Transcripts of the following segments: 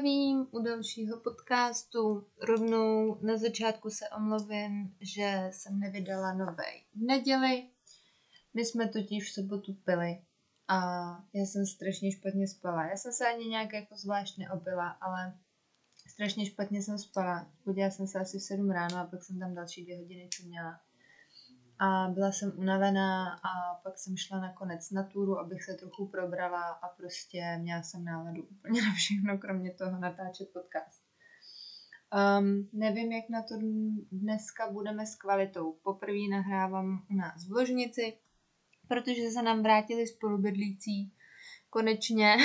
Zdravím u dalšího podcastu. Rovnou na začátku se omluvím, že jsem nevydala novej v neděli. My jsme totiž v sobotu pili a já jsem strašně špatně spala. Já jsem se ani nějak jako zvlášť neopila, ale strašně špatně jsem spala. Budila jsem se asi v 7 ráno a pak jsem tam další dvě hodiny co měla a byla jsem unavená a pak jsem šla nakonec na túru, abych se trochu probrala a prostě měla jsem náladu úplně na všechno, kromě toho natáčet podcast. Um, nevím, jak na to dneska budeme s kvalitou. Poprvé nahrávám u nás v ložnici, protože se nám vrátili spolubydlící konečně.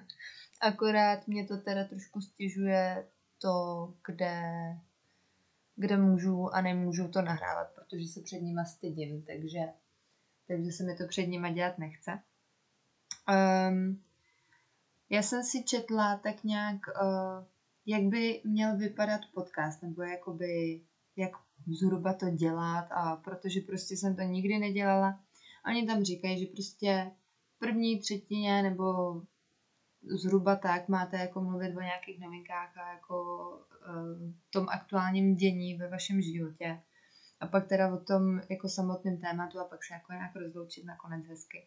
Akorát mě to teda trošku stěžuje to, kde kde můžu a nemůžu to nahrávat, protože se před nima stydím, takže, takže se mi to před nima dělat nechce. Um, já jsem si četla tak nějak, uh, jak by měl vypadat podcast, nebo jakoby, jak zhruba to dělat a protože prostě jsem to nikdy nedělala. Oni tam říkají, že prostě v první třetině nebo zhruba tak máte jako mluvit o nějakých novinkách a jako uh, tom aktuálním dění ve vašem životě. A pak teda o tom jako samotném tématu a pak se jako nějak rozloučit nakonec hezky.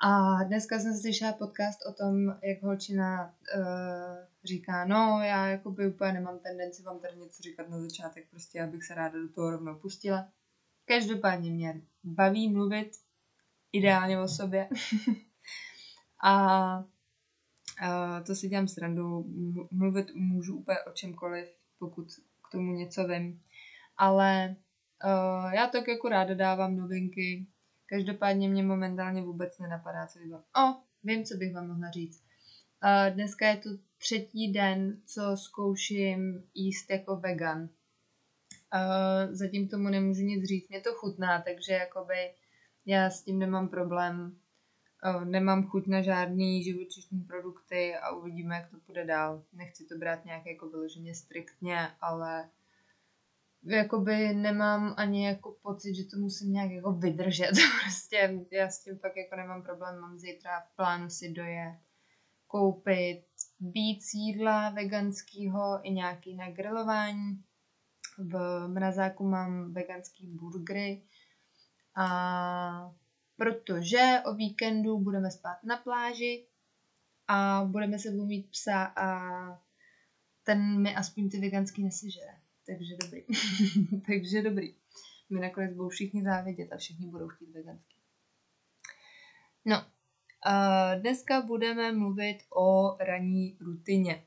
A dneska jsem slyšela podcast o tom, jak holčina uh, říká, no já jako by úplně nemám tendenci vám tady něco říkat na začátek, prostě abych se ráda do toho rovnou pustila. Každopádně mě baví mluvit ideálně o sobě. a To si dělám srandu, mluvit můžu úplně o čemkoliv, pokud k tomu něco vím. Ale uh, já tak jako ráda dávám novinky. Každopádně mě momentálně vůbec nenapadá, co bych vám... O, vím, co bych vám mohla říct. Uh, dneska je to třetí den, co zkouším jíst jako vegan. Uh, zatím tomu nemůžu nic říct, mě to chutná, takže jakoby já s tím nemám problém nemám chuť na žádný živočišní produkty a uvidíme, jak to půjde dál. Nechci to brát nějak jako vyloženě striktně, ale jakoby nemám ani jako pocit, že to musím nějak jako vydržet. prostě já s tím fakt jako nemám problém. Mám zítra v plánu si dojet, koupit víc jídla veganského i nějaký na grilování. V mrazáku mám veganský burgery a protože o víkendu budeme spát na pláži a budeme se mít psa a ten mi aspoň ty veganský nesežere. Takže dobrý. Takže dobrý. My nakonec budou všichni závidět a všichni budou chtít veganský. No, dneska budeme mluvit o ranní rutině.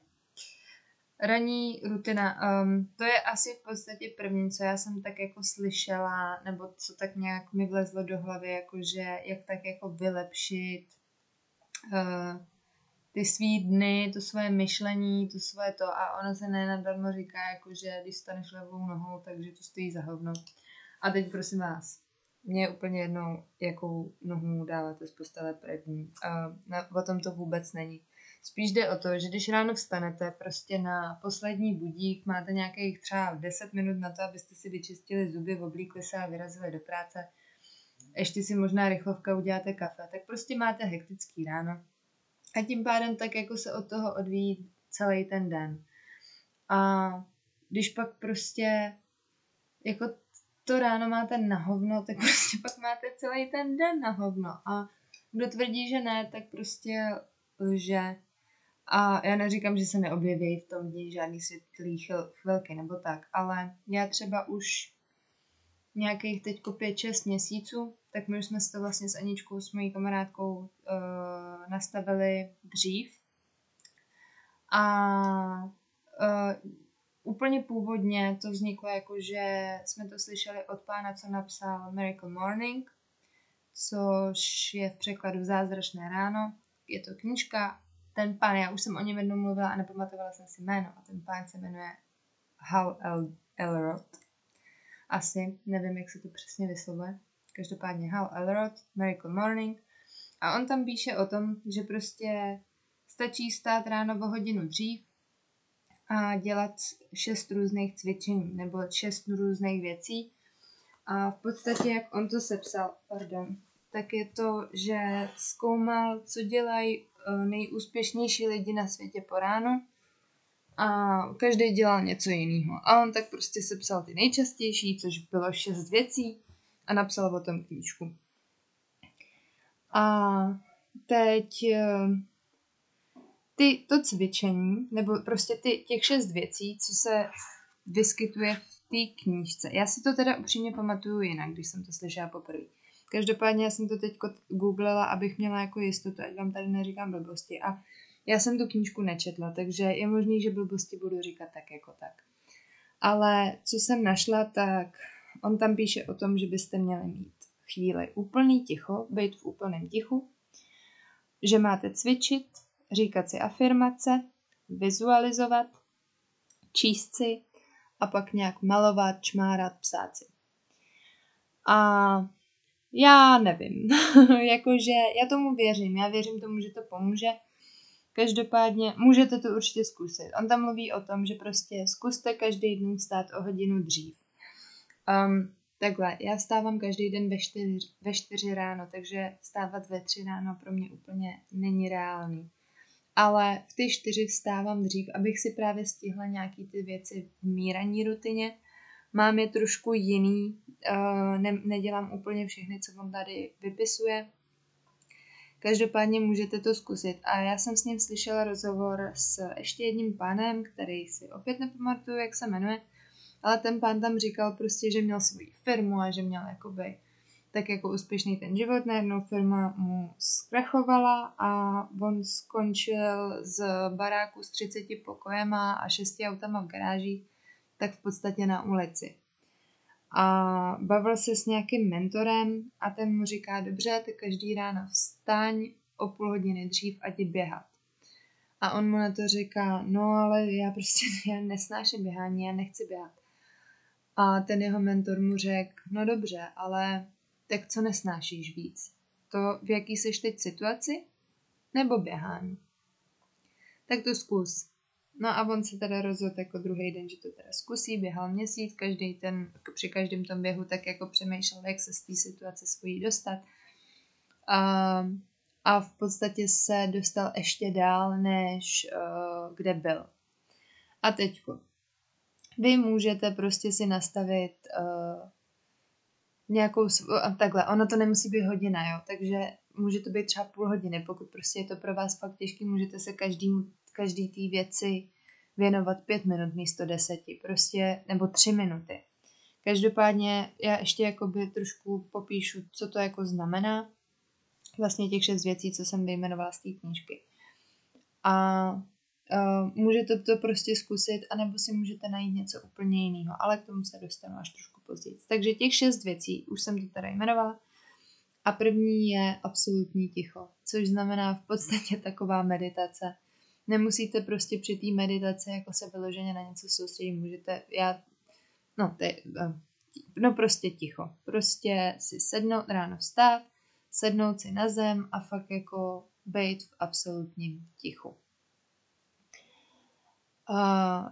Ranní rutina, um, to je asi v podstatě první, co já jsem tak jako slyšela, nebo co tak nějak mi vlezlo do hlavy, jakože jak tak jako vylepšit uh, ty svý dny, to svoje myšlení, to svoje to a ono se nenadarmo říká, jakože když staneš levou nohou, takže to stojí za hovno. A teď prosím vás, mě je úplně jednou, jakou nohu dáváte z postele první. Uh, na, o tom to vůbec není. Spíš jde o to, že když ráno vstanete prostě na poslední budík, máte nějakých třeba 10 minut na to, abyste si vyčistili zuby, oblíkli se a vyrazili do práce, ještě si možná rychlovka uděláte kafe, tak prostě máte hektický ráno. A tím pádem tak jako se od toho odvíjí celý ten den. A když pak prostě jako to ráno máte na hovno, tak prostě pak máte celý ten den na hovno. A kdo tvrdí, že ne, tak prostě lže. A já neříkám, že se neobjeví v tom dní žádný světlý chvilky nebo tak, ale já třeba už nějakých teďko 5-6 měsíců, tak my už jsme si to vlastně s Aničkou, s mojí kamarádkou uh, nastavili dřív. A uh, úplně původně to vzniklo jako, že jsme to slyšeli od pána, co napsal Miracle Morning, což je v překladu Zázračné ráno. Je to knižka ten pán, já už jsem o něm jednou mluvila a nepamatovala jsem si jméno a ten pán se jmenuje Hal El- Elrod. Asi, nevím, jak se to přesně vyslovuje. Každopádně Hal Elrod, Miracle Morning. A on tam píše o tom, že prostě stačí stát ráno o hodinu dřív a dělat šest různých cvičení nebo šest různých věcí. A v podstatě, jak on to sepsal, pardon, tak je to, že zkoumal, co dělají nejúspěšnější lidi na světě po ránu a každý dělal něco jiného. A on tak prostě sepsal ty nejčastější, což bylo šest věcí a napsal o tom knížku. A teď eh, ty, to cvičení, nebo prostě ty, těch šest věcí, co se vyskytuje v té knížce. Já si to teda upřímně pamatuju jinak, když jsem to slyšela poprvé. Každopádně já jsem to teď googlila, abych měla jako jistotu, ať vám tady neříkám blbosti. A já jsem tu knížku nečetla, takže je možný, že blbosti budu říkat tak jako tak. Ale co jsem našla, tak on tam píše o tom, že byste měli mít chvíli úplný ticho, být v úplném tichu, že máte cvičit, říkat si afirmace, vizualizovat, číst si a pak nějak malovat, čmárat, psát si. A já nevím, jakože já tomu věřím, já věřím tomu, že to pomůže. Každopádně můžete to určitě zkusit. On tam mluví o tom, že prostě zkuste každý den stát o hodinu dřív. Um, takhle, já stávám každý den ve čtyři, ve čtyři ráno, takže stávat ve tři ráno pro mě úplně není reálný. Ale v ty čtyři vstávám dřív, abych si právě stihla nějaký ty věci v míraní rutině. Mám je trošku jiný, ne, nedělám úplně všechny, co on tady vypisuje. Každopádně můžete to zkusit. A já jsem s ním slyšela rozhovor s ještě jedním pánem, který si opět nepamatuju, jak se jmenuje, ale ten pán tam říkal prostě, že měl svoji firmu a že měl jakoby tak jako úspěšný ten život. Najednou firma mu zkrachovala a on skončil z baráku s 30 pokojema a 6 autama v garáži, tak v podstatě na ulici. A bavil se s nějakým mentorem a ten mu říká, dobře, ty každý ráno vstaň o půl hodiny dřív a ti běhat. A on mu na to říká, no ale já prostě já nesnáším běhání, já nechci běhat. A ten jeho mentor mu řekl, no dobře, ale tak co nesnášíš víc? To, v jaký jsi teď situaci? Nebo běhání? Tak to zkus. No a on se teda rozhodl jako druhý den, že to teda zkusí, běhal měsíc, každý ten, při každém tom běhu tak jako přemýšlel, jak se z té situace svojí dostat. A, a v podstatě se dostal ještě dál, než uh, kde byl. A teďko. Vy můžete prostě si nastavit uh, nějakou, takhle, ono to nemusí být hodina, jo, takže může to být třeba půl hodiny, pokud prostě je to pro vás fakt těžký, můžete se každý, každý té věci věnovat pět minut místo deseti, prostě, nebo tři minuty. Každopádně já ještě jakoby trošku popíšu, co to jako znamená, vlastně těch šest věcí, co jsem vyjmenovala z té knížky. A uh, můžete to prostě zkusit, anebo si můžete najít něco úplně jiného, ale k tomu se dostanu až trošku později. Takže těch šest věcí, už jsem to tady jmenovala. A první je absolutní ticho, což znamená v podstatě taková meditace. Nemusíte prostě při té meditaci jako se vyloženě na něco soustředit, můžete, já, no, ty, eh, no prostě ticho. Prostě si sednout, ráno vstát, sednout si na zem a fakt jako být v absolutním tichu. A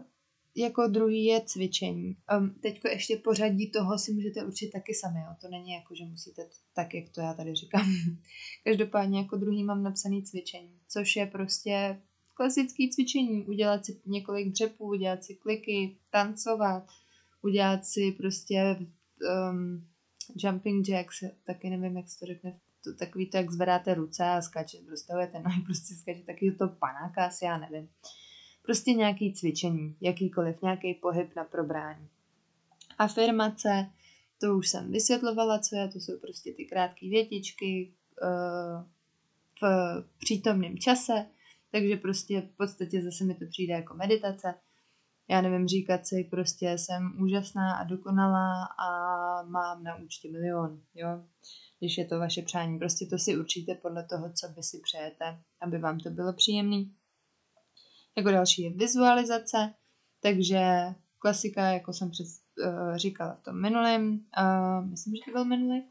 jako druhý je cvičení. Um, teďko ještě pořadí toho si můžete určit taky sami, jo. To není jako, že musíte tak, jak to já tady říkám. Každopádně jako druhý mám napsaný cvičení, což je prostě klasický cvičení. Udělat si několik dřepů, udělat si kliky, tancovat, udělat si prostě um, jumping jacks, taky nevím, jak se to řekne, to, takový to, jak zvedáte ruce a skáče, rozstavujete nohy, prostě skáče taky to panáka, asi já nevím. Prostě nějaký cvičení, jakýkoliv, nějaký pohyb na probrání. Afirmace, to už jsem vysvětlovala, co je, to jsou prostě ty krátké větičky uh, v přítomném čase, takže prostě v podstatě zase mi to přijde jako meditace. Já nevím, říkat si prostě jsem úžasná a dokonalá a mám na účtě milion, jo. Když je to vaše přání, prostě to si určíte podle toho, co by si přejete, aby vám to bylo příjemné. Jako další je vizualizace, takže klasika, jako jsem před, uh, říkala v tom minulém, uh, myslím, že to byl minulý,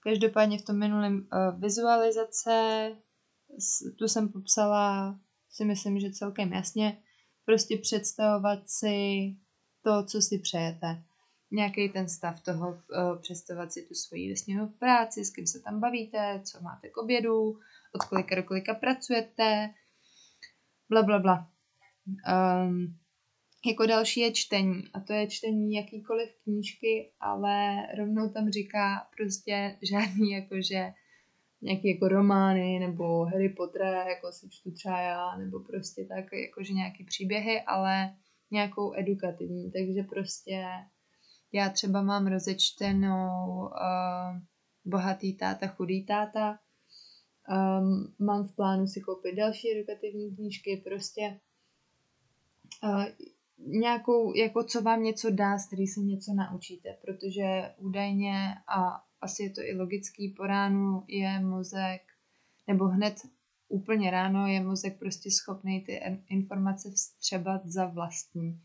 každopádně v tom minulém uh, vizualizace, tu jsem popsala, si myslím, že celkem jasně, prostě představovat si to, co si přejete. Nějaký ten stav toho, uh, představovat si tu svoji vesněnou práci, s kým se tam bavíte, co máte k obědu, od kolika do kolika pracujete, bla, bla, bla. Um, jako další je čtení a to je čtení jakýkoliv knížky, ale rovnou tam říká prostě žádný jakože nějaký jako romány nebo Harry Potter, jako si čtu třeba já, nebo prostě tak jakože nějaký příběhy, ale nějakou edukativní, takže prostě já třeba mám rozečtenou uh, bohatý táta, chudý táta, um, mám v plánu si koupit další edukativní knížky, prostě uh, nějakou, jako co vám něco dá, z který se něco naučíte, protože údajně, a asi je to i logický, po ránu je mozek, nebo hned úplně ráno je mozek prostě schopný ty informace vstřebat za vlastní.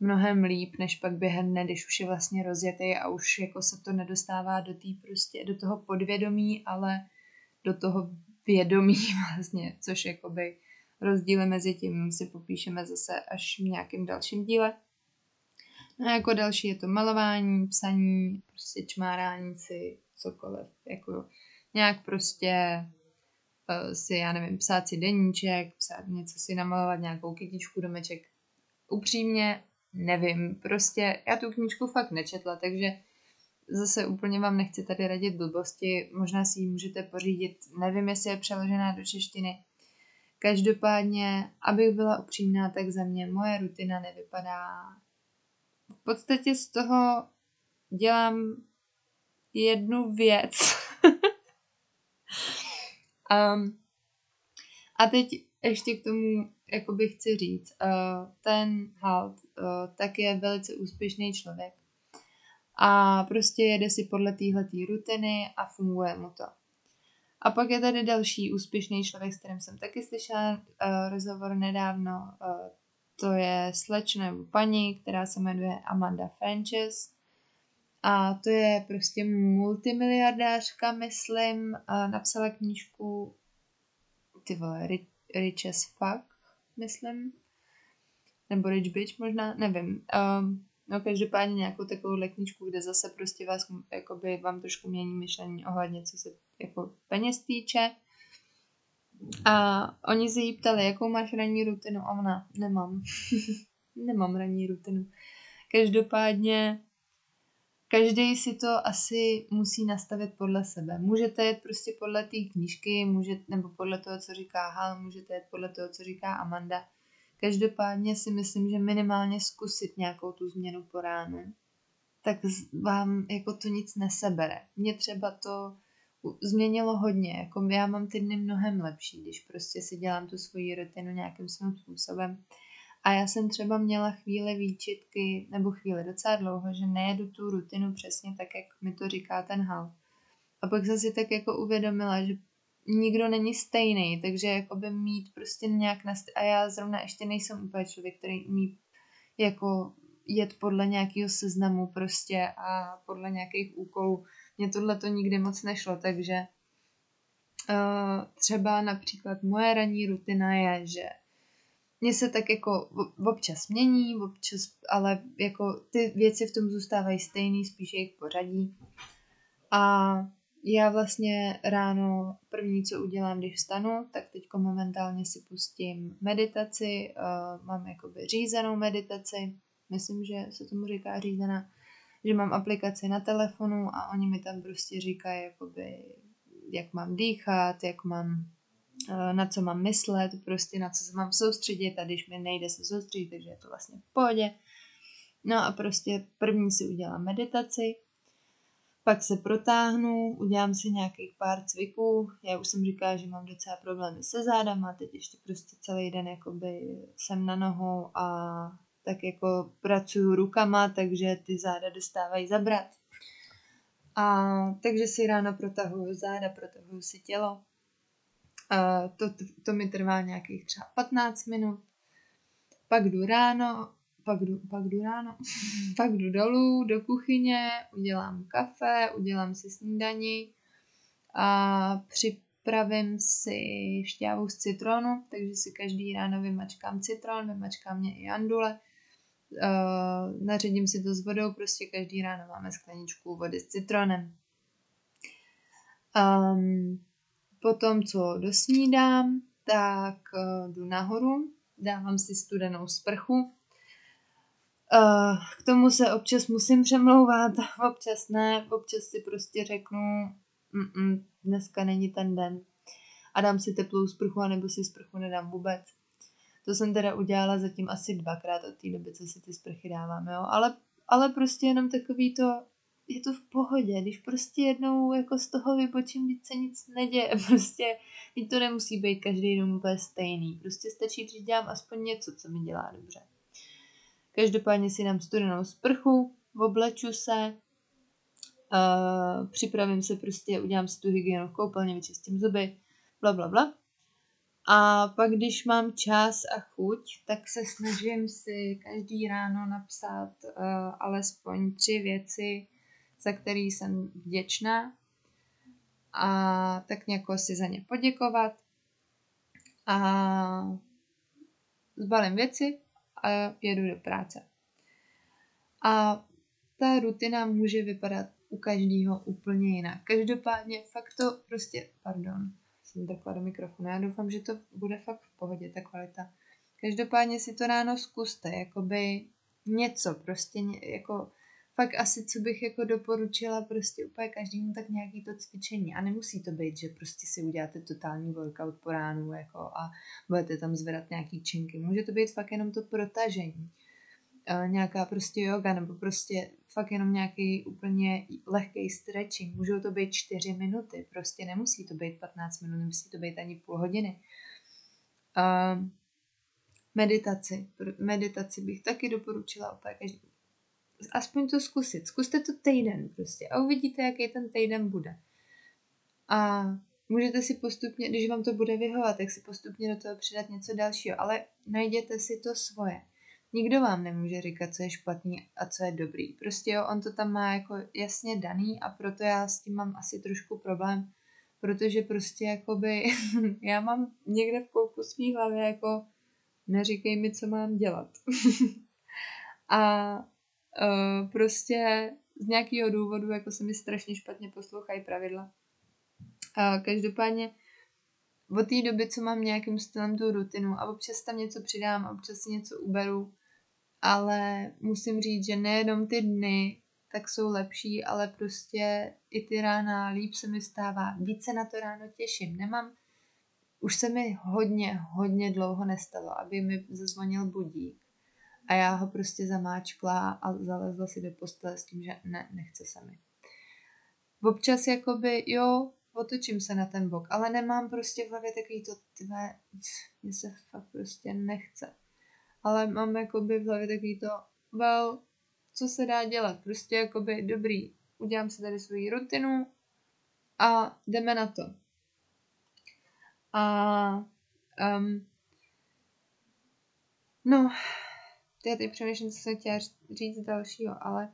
Mnohem líp, než pak během dne, když už je vlastně rozjetý a už jako se to nedostává do, tý prostě, do toho podvědomí, ale do toho vědomí vlastně, což jakoby rozdíly mezi tím si popíšeme zase až v nějakém dalším díle. No a jako další je to malování, psaní, prostě čmárání si, cokoliv. Jako nějak prostě uh, si, já nevím, psát si deníček, psát něco si namalovat, nějakou kytičku, domeček. Upřímně nevím, prostě já tu knížku fakt nečetla, takže zase úplně vám nechci tady radit blbosti, možná si ji můžete pořídit, nevím, jestli je přeložená do češtiny, Každopádně, abych byla upřímná, tak za mě moje rutina nevypadá. V podstatě z toho dělám jednu věc. um, a teď ještě k tomu jakoby chci říct, uh, ten Halt uh, tak je velice úspěšný člověk a prostě jede si podle téhle rutiny a funguje mu to. A pak je tady další úspěšný člověk, s kterým jsem taky slyšela uh, rozhovor nedávno. Uh, to je slečna nebo paní, která se jmenuje Amanda Frances. A to je prostě multimiliardářka, myslím. Uh, napsala knížku ty vole, rich, rich as fuck, myslím. Nebo Rich Bitch možná, nevím. Um, No každopádně nějakou takovou knížku, kde zase prostě vás, jakoby vám trošku mění myšlení ohledně, co se jako peněz týče. A oni se jí ptali, jakou máš ranní rutinu a ona, nemám. nemám ranní rutinu. Každopádně každý si to asi musí nastavit podle sebe. Můžete jet prostě podle té knížky, můžete, nebo podle toho, co říká Hal, můžete jet podle toho, co říká Amanda Každopádně si myslím, že minimálně zkusit nějakou tu změnu po ránu, tak vám jako to nic nesebere. Mně třeba to změnilo hodně, jako já mám ty dny mnohem lepší, když prostě si dělám tu svoji rutinu nějakým svým způsobem. A já jsem třeba měla chvíli výčitky, nebo chvíli docela dlouho, že nejedu tu rutinu přesně tak, jak mi to říká ten hal. A pak jsem si tak jako uvědomila, že nikdo není stejný, takže jakoby mít prostě nějak nast... a já zrovna ještě nejsem úplně člověk, který umí jako jet podle nějakého seznamu prostě a podle nějakých úkolů. Mně tohle to nikdy moc nešlo, takže uh, třeba například moje ranní rutina je, že mě se tak jako občas mění, občas, ale jako ty věci v tom zůstávají stejný, spíš jejich pořadí. A já vlastně ráno první, co udělám, když vstanu, tak teď momentálně si pustím meditaci, uh, mám jakoby řízenou meditaci, myslím, že se tomu říká řízená, že mám aplikaci na telefonu a oni mi tam prostě říkají, jakoby, jak mám dýchat, jak mám, uh, na co mám myslet, prostě na co se mám soustředit a když mi nejde se soustředit, takže je to vlastně v pohodě. No a prostě první si udělám meditaci, pak se protáhnu, udělám si nějakých pár cviků. Já už jsem říkala, že mám docela problémy se zádama, teď ještě prostě celý den jakoby jsem na nohou a tak jako pracuju rukama, takže ty záda dostávají zabrat. A takže si ráno protahuju záda, protahuju si tělo. A to, to mi trvá nějakých třeba 15 minut. pak jdu ráno, pak jdu, pak jdu ráno, pak jdu dolů do kuchyně, udělám kafe, udělám si snídani a připravím si šťávu z citronu, takže si každý ráno vymačkám citron, vymačkám mě i andule, uh, naředím si to s vodou, prostě každý ráno máme skleničku vody s citronem. Um, potom, co dosnídám, tak uh, jdu nahoru, dávám si studenou sprchu. Uh, k tomu se občas musím přemlouvat, občas ne, občas si prostě řeknu, Mm-mm, dneska není ten den a dám si teplou sprchu, anebo si sprchu nedám vůbec. To jsem teda udělala zatím asi dvakrát od té doby, co si ty sprchy dávám, jo. Ale, ale prostě jenom takový to, je to v pohodě, když prostě jednou jako z toho vybočím, když se nic neděje, prostě to nemusí být každý den úplně stejný, prostě stačí, když dělám aspoň něco, co mi dělá dobře. Každopádně si dám studenou sprchu, obleču se, uh, připravím se prostě, udělám si tu hygienu v koupelně, vyčistím zuby, bla, bla, bla. A pak, když mám čas a chuť, tak se snažím si každý ráno napsat uh, alespoň tři věci, za které jsem vděčná a tak nějak si za ně poděkovat a zbalím věci a jedu do práce. A ta rutina může vypadat u každého úplně jinak. Každopádně fakt to prostě, pardon, jsem takhle do mikrofonu, já doufám, že to bude fakt v pohodě, ta kvalita. Každopádně si to ráno zkuste, jakoby něco, prostě jako fakt asi, co bych jako doporučila prostě úplně každému, tak nějaký to cvičení. A nemusí to být, že prostě si uděláte totální workout po ránu jako a budete tam zvedat nějaký činky. Může to být fakt jenom to protažení. Nějaká prostě yoga nebo prostě fakt jenom nějaký úplně lehký stretching. Můžou to být 4 minuty, prostě nemusí to být 15 minut, nemusí to být ani půl hodiny. Uh, meditaci. Meditaci bych taky doporučila úplně každý. Aspoň to zkusit. Zkuste to týden prostě a uvidíte, jaký ten týden bude. A můžete si postupně, když vám to bude vyhovat, tak si postupně do toho přidat něco dalšího, ale najděte si to svoje. Nikdo vám nemůže říkat, co je špatný a co je dobrý. Prostě jo, on to tam má jako jasně daný a proto já s tím mám asi trošku problém, protože prostě jakoby já mám někde v kouku svý hlavě jako neříkej mi, co mám dělat. a uh, prostě z nějakého důvodu jako se mi strašně špatně poslouchají pravidla. A každopádně od té doby, co mám nějakým stylem tu rutinu a občas tam něco přidám a občas si něco uberu, ale musím říct, že nejenom ty dny tak jsou lepší, ale prostě i ty rána líp se mi stává. Více na to ráno těším. Nemám, už se mi hodně, hodně dlouho nestalo, aby mi zazvonil budík a já ho prostě zamáčkla a zalezla si do postele s tím, že ne, nechce se mi. Občas jakoby, jo, otočím se na ten bok, ale nemám prostě v hlavě takový to, tvé, mně se fakt prostě nechce ale mám jakoby v hlavě takový to, well, co se dá dělat, prostě jakoby dobrý, udělám si tady svoji rutinu a jdeme na to. A um, no, já teď přemýšlím, co jsem chtěla říct dalšího, ale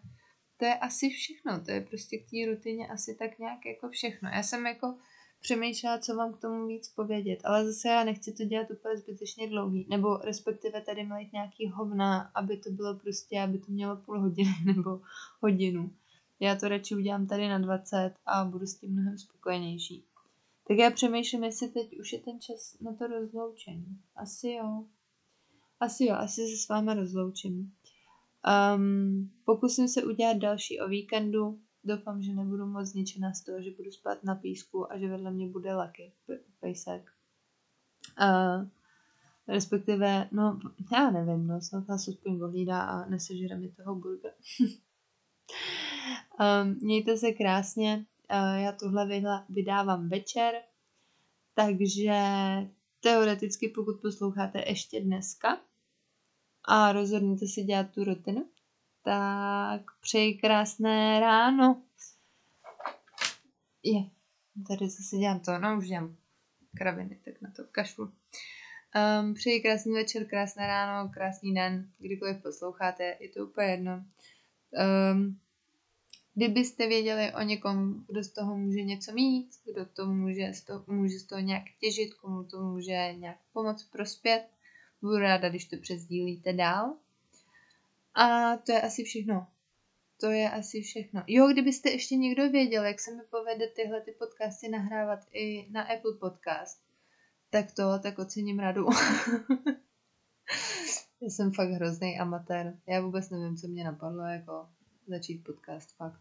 to je asi všechno, to je prostě k té rutině asi tak nějak jako všechno. Já jsem jako přemýšlela, co vám k tomu víc povědět, ale zase já nechci to dělat úplně zbytečně dlouhý, nebo respektive tady mít nějaký hovna, aby to bylo prostě, aby to mělo půl hodiny nebo hodinu. Já to radši udělám tady na 20 a budu s tím mnohem spokojenější. Tak já přemýšlím, jestli teď už je ten čas na to rozloučení. Asi jo. Asi jo, asi se s váma rozloučím. Um, pokusím se udělat další o víkendu, Doufám, že nebudu moc zničená z toho, že budu spát na písku a že vedle mě bude laky, pejsek. Uh, respektive, no, já nevím, no, snad nás aspoň ohlídá a nesežere mi toho burger. um, mějte se krásně, uh, já tuhle vydávám večer, takže teoreticky, pokud posloucháte ještě dneska a rozhodnete si dělat tu rutinu, tak přeji krásné ráno. Je, tady zase dělám to, no už dělám kraviny, tak na to kašlu. Um, přeji krásný večer, krásné ráno, krásný den, kdykoliv posloucháte, je to úplně jedno. Um, kdybyste věděli o někom, kdo z toho může něco mít, kdo to může z toho, může z toho nějak těžit, komu to může nějak pomoct, prospět, budu ráda, když to přesdílíte dál. A to je asi všechno. To je asi všechno. Jo, kdybyste ještě někdo věděl, jak se mi povede tyhle ty podcasty nahrávat i na Apple Podcast, tak to, tak ocením radu. Já jsem fakt hrozný amatér. Já vůbec nevím, co mě napadlo, jako začít podcast, fakt.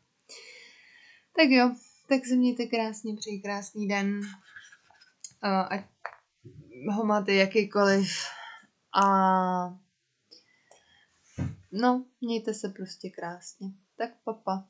Tak jo, tak se mějte krásně, přeji krásný den. Ať ho máte jakýkoliv. A no, mějte se prostě krásně. Tak papa.